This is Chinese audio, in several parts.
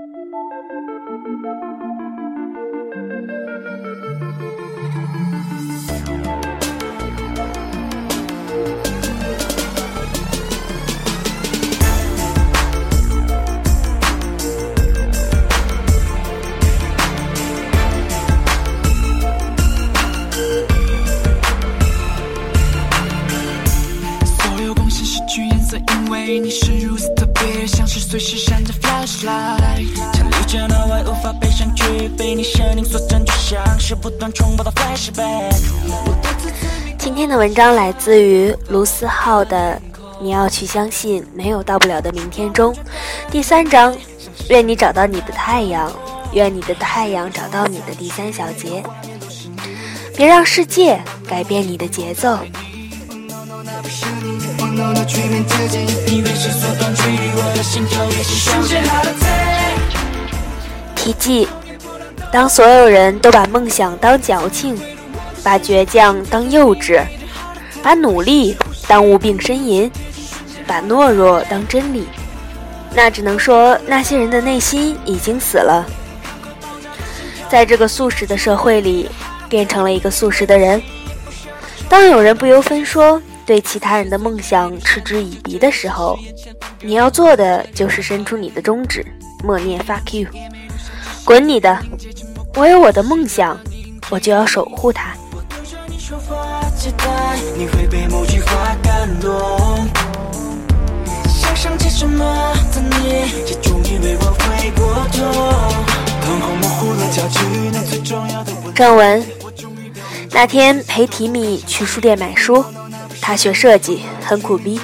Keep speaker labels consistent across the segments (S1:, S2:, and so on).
S1: 所有光线失去颜色，因为你是如此特别，像是随时闪着。
S2: 今天的文章来自于卢思浩的《你要去相信没有到不了的明天》中第三章。愿你找到你的太阳，愿你的太阳找到你的第三小节。别让世界改变你的节奏。题记：当所有人都把梦想当矫情，把倔强当幼稚，把努力当无病呻吟，把懦弱当真理，那只能说那些人的内心已经死了。在这个素食的社会里，变成了一个素食的人。当有人不由分说。对其他人的梦想嗤之以鼻的时候，你要做的就是伸出你的中指，默念 “fuck you”，滚你的！我有我的梦想，我就要守护它。正文：那天陪提米去书店买书。他学设计，很苦逼。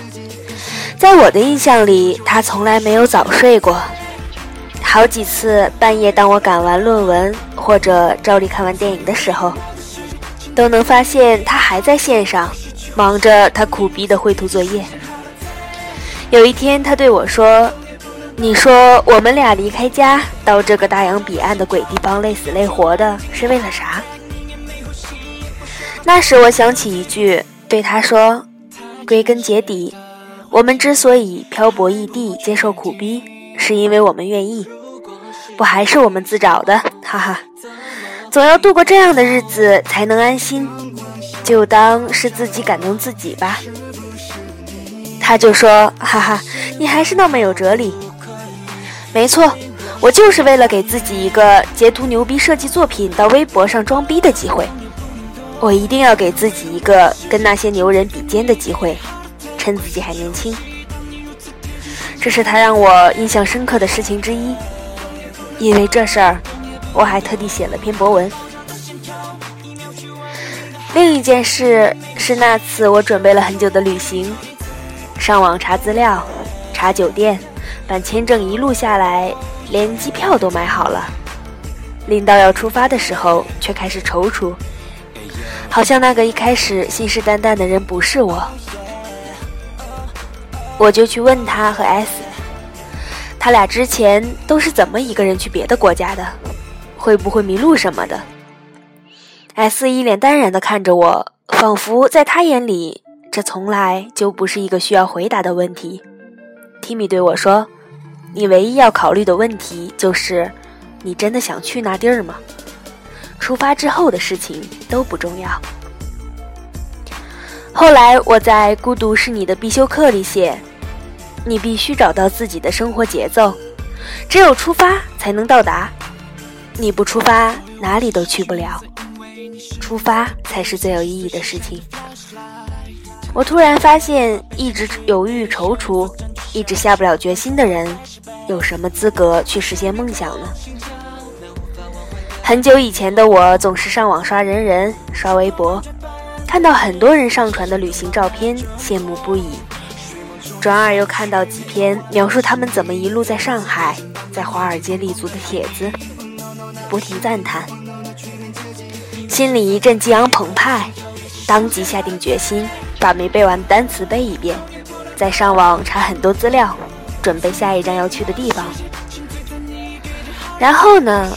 S2: 在我的印象里，他从来没有早睡过。好几次半夜，当我赶完论文或者照例看完电影的时候，都能发现他还在线上，忙着他苦逼的绘图作业。有一天，他对我说：“你说我们俩离开家到这个大洋彼岸的鬼地方，累死累活的，是为了啥？”那时我想起一句。对他说：“归根结底，我们之所以漂泊异地、接受苦逼，是因为我们愿意，不还是我们自找的？哈哈，总要度过这样的日子才能安心，就当是自己感动自己吧。”他就说：“哈哈，你还是那么有哲理。没错，我就是为了给自己一个截图牛逼设计作品到微博上装逼的机会。”我一定要给自己一个跟那些牛人比肩的机会，趁自己还年轻。这是他让我印象深刻的事情之一。因为这事儿，我还特地写了篇博文。另一件事是那次我准备了很久的旅行，上网查资料、查酒店、办签证，一路下来，连机票都买好了。临到要出发的时候，却开始踌躇。好像那个一开始信誓旦旦的人不是我，我就去问他和 S，他俩之前都是怎么一个人去别的国家的，会不会迷路什么的？S 一脸淡然的看着我，仿佛在他眼里这从来就不是一个需要回答的问题。Timmy 对我说：“你唯一要考虑的问题就是，你真的想去那地儿吗？”出发之后的事情都不重要。后来我在《孤独是你的必修课》里写：“你必须找到自己的生活节奏，只有出发才能到达。你不出发，哪里都去不了。出发才是最有意义的事情。”我突然发现，一直犹豫踌躇、一直下不了决心的人，有什么资格去实现梦想呢？很久以前的我，总是上网刷人人、刷微博，看到很多人上传的旅行照片，羡慕不已。转而又看到几篇描述他们怎么一路在上海、在华尔街立足的帖子，不停赞叹，心里一阵激昂澎湃，当即下定决心把没背完的单词背一遍，再上网查很多资料，准备下一站要去的地方。然后呢？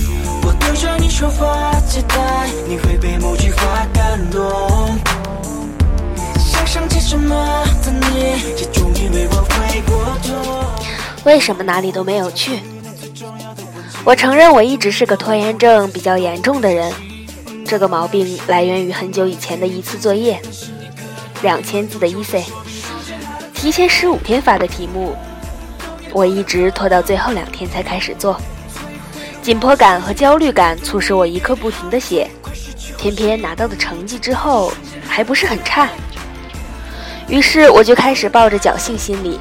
S3: 我对着你说话，期待你会被某句话感动。想想起什么的你，也终于为我回过头。
S2: 为什么哪里都没有去？我承认我一直是个拖延症比较严重的人，这个毛病来源于很久以前的一次作业，两千字的 essay，提前十五天发的题目，我一直拖到最后两天才开始做，紧迫感和焦虑感促使我一刻不停的写，偏偏拿到的成绩之后还不是很差，于是我就开始抱着侥幸心理，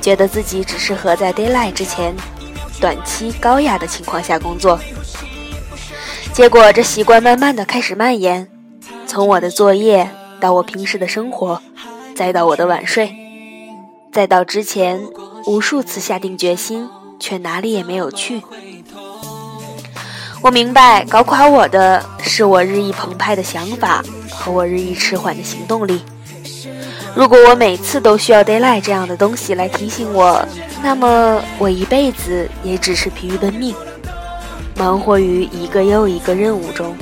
S2: 觉得自己只适合在 d a y l i g h t 之前。短期高压的情况下工作，结果这习惯慢慢的开始蔓延，从我的作业到我平时的生活，再到我的晚睡，再到之前无数次下定决心却哪里也没有去。我明白，搞垮我的是我日益澎湃的想法和我日益迟缓的行动力。如果我每次都需要 d a y l i g h t 这样的东西来提醒我，那么我一辈子也只是疲于奔命，忙活于一个又一个任务中，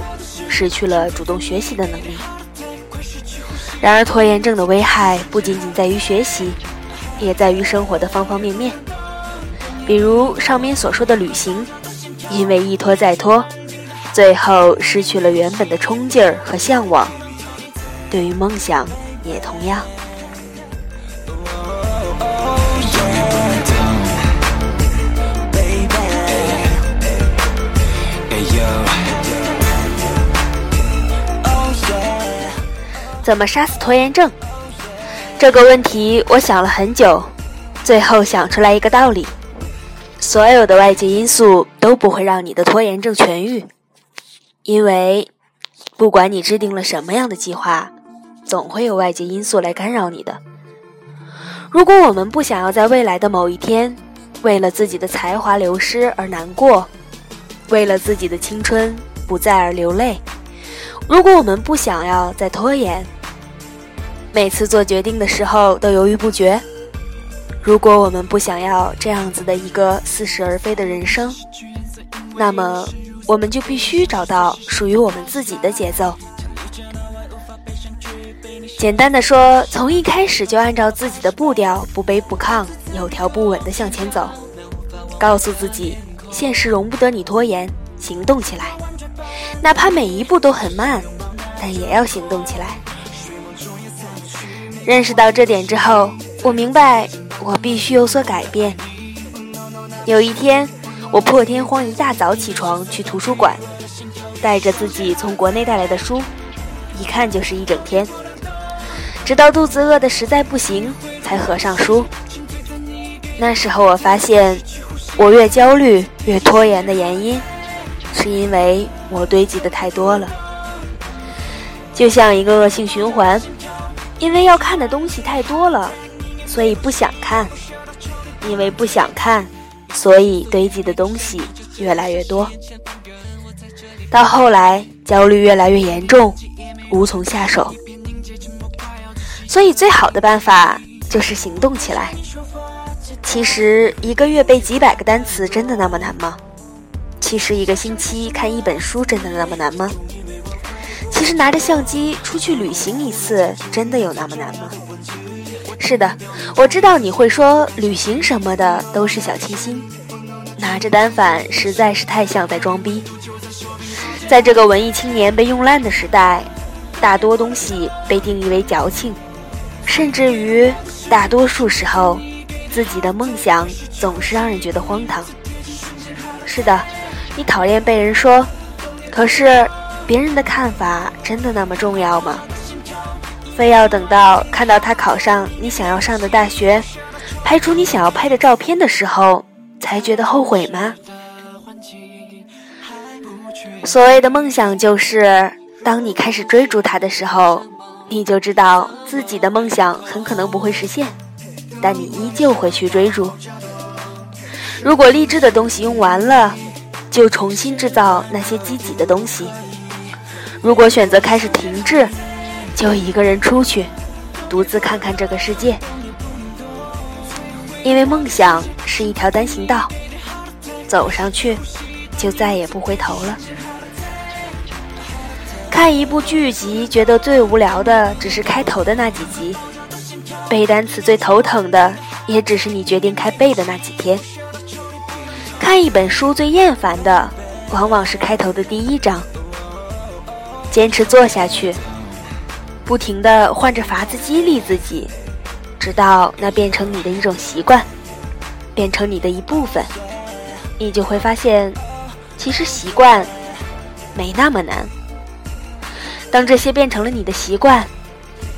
S2: 失去了主动学习的能力。然而，拖延症的危害不仅仅在于学习，也在于生活的方方面面。比如上面所说的旅行，因为一拖再拖，最后失去了原本的冲劲儿和向往。对于梦想，也同样。怎么杀死拖延症？这个问题我想了很久，最后想出来一个道理：所有的外界因素都不会让你的拖延症痊愈，因为不管你制定了什么样的计划，总会有外界因素来干扰你的。如果我们不想要在未来的某一天，为了自己的才华流失而难过，为了自己的青春不再而流泪，如果我们不想要再拖延，每次做决定的时候都犹豫不决。如果我们不想要这样子的一个似是而非的人生，那么我们就必须找到属于我们自己的节奏。简单的说，从一开始就按照自己的步调，不卑不亢，有条不紊地向前走。告诉自己，现实容不得你拖延，行动起来，哪怕每一步都很慢，但也要行动起来。认识到这点之后，我明白我必须有所改变。有一天，我破天荒一大早起床去图书馆，带着自己从国内带来的书，一看就是一整天。直到肚子饿得实在不行，才合上书。那时候我发现，我越焦虑越拖延的原因，是因为我堆积的太多了，就像一个恶性循环。因为要看的东西太多了，所以不想看；因为不想看，所以堆积的东西越来越多。到后来，焦虑越来越严重，无从下手。所以，最好的办法就是行动起来。其实，一个月背几百个单词真的那么难吗？其实，一个星期看一本书真的那么难吗？其实拿着相机出去旅行一次，真的有那么难吗？是的，我知道你会说旅行什么的都是小清新，拿着单反实在是太像在装逼。在这个文艺青年被用烂的时代，大多东西被定义为矫情，甚至于大多数时候，自己的梦想总是让人觉得荒唐。是的，你讨厌被人说，可是。别人的看法真的那么重要吗？非要等到看到他考上你想要上的大学，拍出你想要拍的照片的时候，才觉得后悔吗？所谓的梦想，就是当你开始追逐它的时候，你就知道自己的梦想很可能不会实现，但你依旧会去追逐。如果励志的东西用完了，就重新制造那些积极的东西。如果选择开始停滞，就一个人出去，独自看看这个世界。因为梦想是一条单行道，走上去就再也不回头了。看一部剧集，觉得最无聊的只是开头的那几集；背单词最头疼的，也只是你决定开背的那几天。看一本书最厌烦的，往往是开头的第一章。坚持做下去，不停的换着法子激励自己，直到那变成你的一种习惯，变成你的一部分，你就会发现，其实习惯没那么难。当这些变成了你的习惯，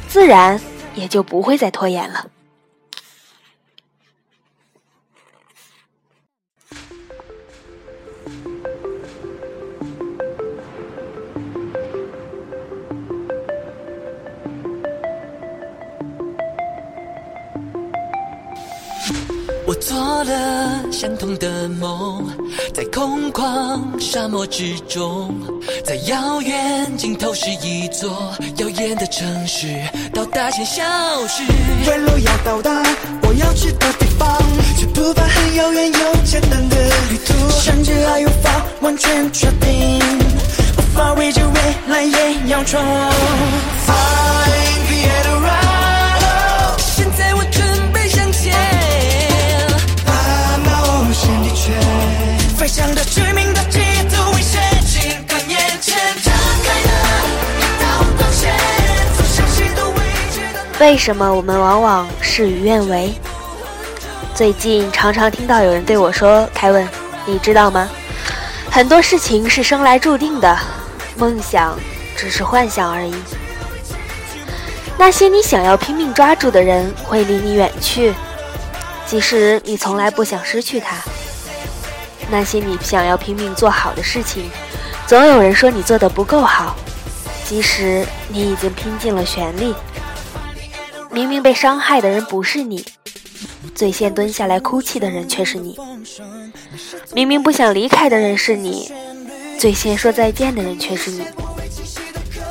S2: 自然也就不会再拖延了。
S3: 做了相同的梦，在空旷沙漠之中，在遥远尽头是一座耀眼的城市，到达前消失。
S1: 远路要到达我要去的地方，却不怕很遥远又艰难的旅途，甚至还无法完全确定，无法畏惧未来也要闯。
S3: 飞翔的致命的极度危险，请看眼前张开的一道光线，走向新的未知的。
S2: 为什么我们往往事与愿违？最近常常听到有人对我说：“凯文，你知道吗？很多事情是生来注定的，梦想只是幻想而已。那些你想要拼命抓住的人会离你远去，即使你从来不想失去他。那些你想要拼命做好的事情，总有人说你做的不够好，即使你已经拼尽了全力。明明被伤害的人不是你，最先蹲下来哭泣的人却是你；明明不想离开的人是你，最先说再见的人却是你；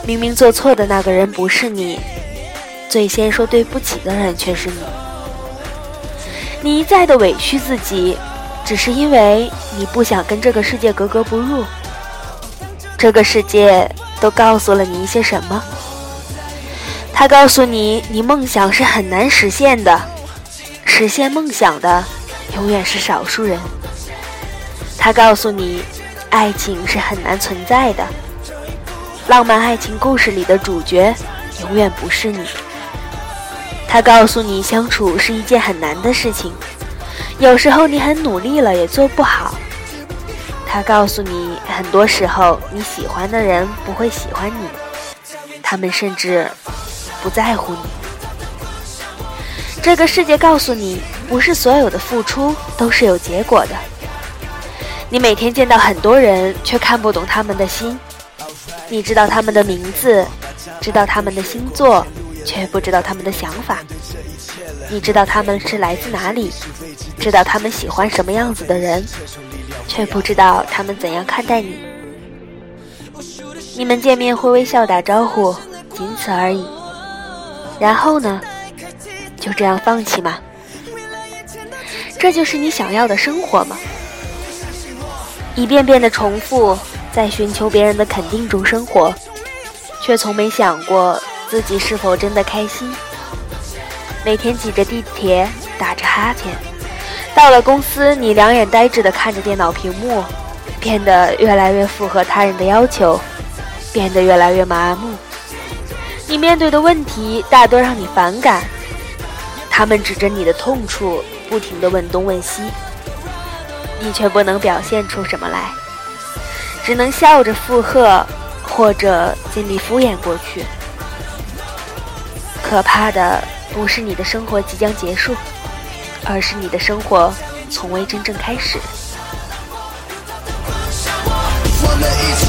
S2: 明明做错的那个人不是你，最先说对不起的人却是你。你一再的委屈自己，只是因为你不想跟这个世界格格不入。这个世界都告诉了你一些什么？他告诉你，你梦想是很难实现的，实现梦想的永远是少数人。他告诉你，爱情是很难存在的，浪漫爱情故事里的主角永远不是你。他告诉你，相处是一件很难的事情，有时候你很努力了也做不好。他告诉你，很多时候你喜欢的人不会喜欢你，他们甚至不在乎你。这个世界告诉你，不是所有的付出都是有结果的。你每天见到很多人，却看不懂他们的心。你知道他们的名字，知道他们的星座，却不知道他们的想法。你知道他们是来自哪里，知道他们喜欢什么样子的人，却不知道他们怎样看待你。你们见面会微笑打招呼，仅此而已。然后呢？就这样放弃吗？这就是你想要的生活吗？一遍遍的重复，在寻求别人的肯定中生活，却从没想过自己是否真的开心。每天挤着地铁，打着哈欠，到了公司，你两眼呆滞的看着电脑屏幕，变得越来越符合他人的要求，变得越来越麻木。你面对的问题大多让你反感，他们指着你的痛处，不停地问东问西，你却不能表现出什么来，只能笑着附和，或者尽力敷衍过去。可怕的不是你的生活即将结束，而是你的生活从未真正开始。
S1: 我们一起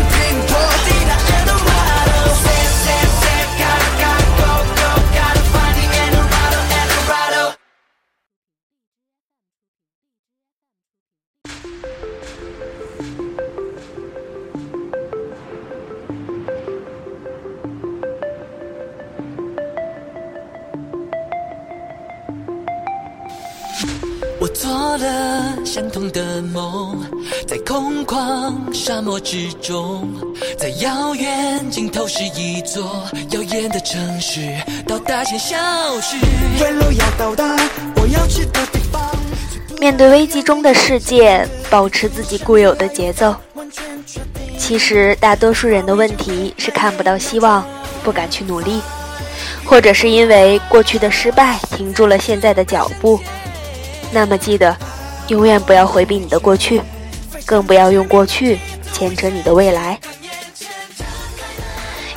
S3: 同的梦，在空旷沙漠之中，在遥远尽头是一座耀眼的城市，到达前消失。
S1: 沿路要到达我要去的地方。
S2: 面对危机中的世界，保持自己固有的节奏。其实，大多数人的问题是看不到希望，不敢去努力，或者是因为过去的失败停住了现在的脚步。那么，记得永远不要回避你的过去，更不要用过去牵扯你的未来。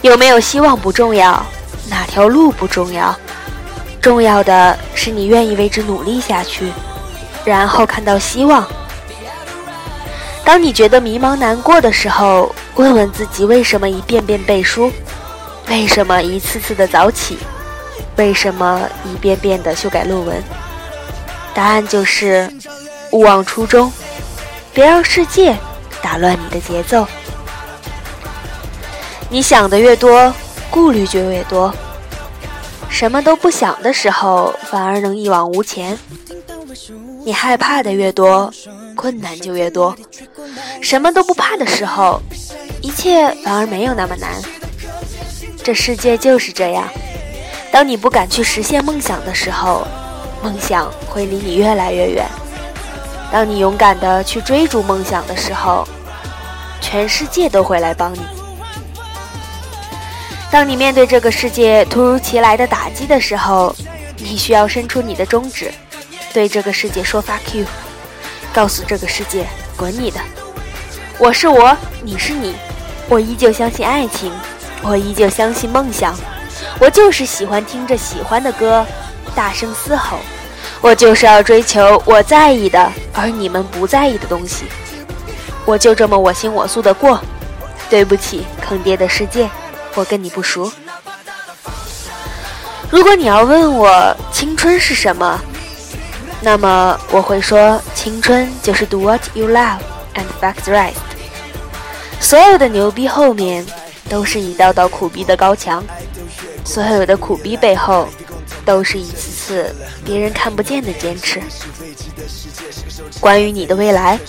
S2: 有没有希望不重要，哪条路不重要，重要的是你愿意为之努力下去。然后看到希望。当你觉得迷茫难过的时候，问问自己：为什么一遍遍背书？为什么一次次的早起？为什么一遍遍的修改论文？答案就是勿忘初衷，别让世界打乱你的节奏。你想的越多，顾虑就越多。什么都不想的时候，反而能一往无前。你害怕的越多，困难就越多。什么都不怕的时候，一切反而没有那么难。这世界就是这样，当你不敢去实现梦想的时候，梦想会离你越来越远；当你勇敢的去追逐梦想的时候，全世界都会来帮你。当你面对这个世界突如其来的打击的时候，你需要伸出你的中指。对这个世界说 fuck you，告诉这个世界滚你的！我是我，你是你，我依旧相信爱情，我依旧相信梦想，我就是喜欢听着喜欢的歌，大声嘶吼，我就是要追求我在意的，而你们不在意的东西，我就这么我行我素的过。对不起，坑爹的世界，我跟你不熟。如果你要问我青春是什么？那么我会说，青春就是 do what you love and fuck the rest。所有的牛逼后面，都是一道道苦逼的高墙；所有的苦逼背后，都是一次次别人看不见的坚持。关于你的未来，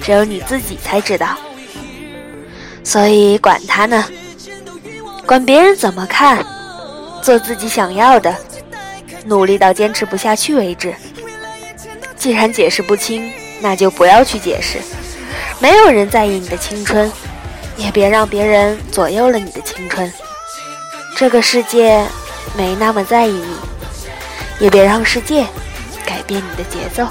S2: 只有你自己才知道。所以管他呢，管别人怎么看，做自己想要的，努力到坚持不下去为止。既然解释不清，那就不要去解释。没有人在意你的青春，也别让别人左右了你的青春。这个世界没那么在意你，也别让世界改变你的节奏。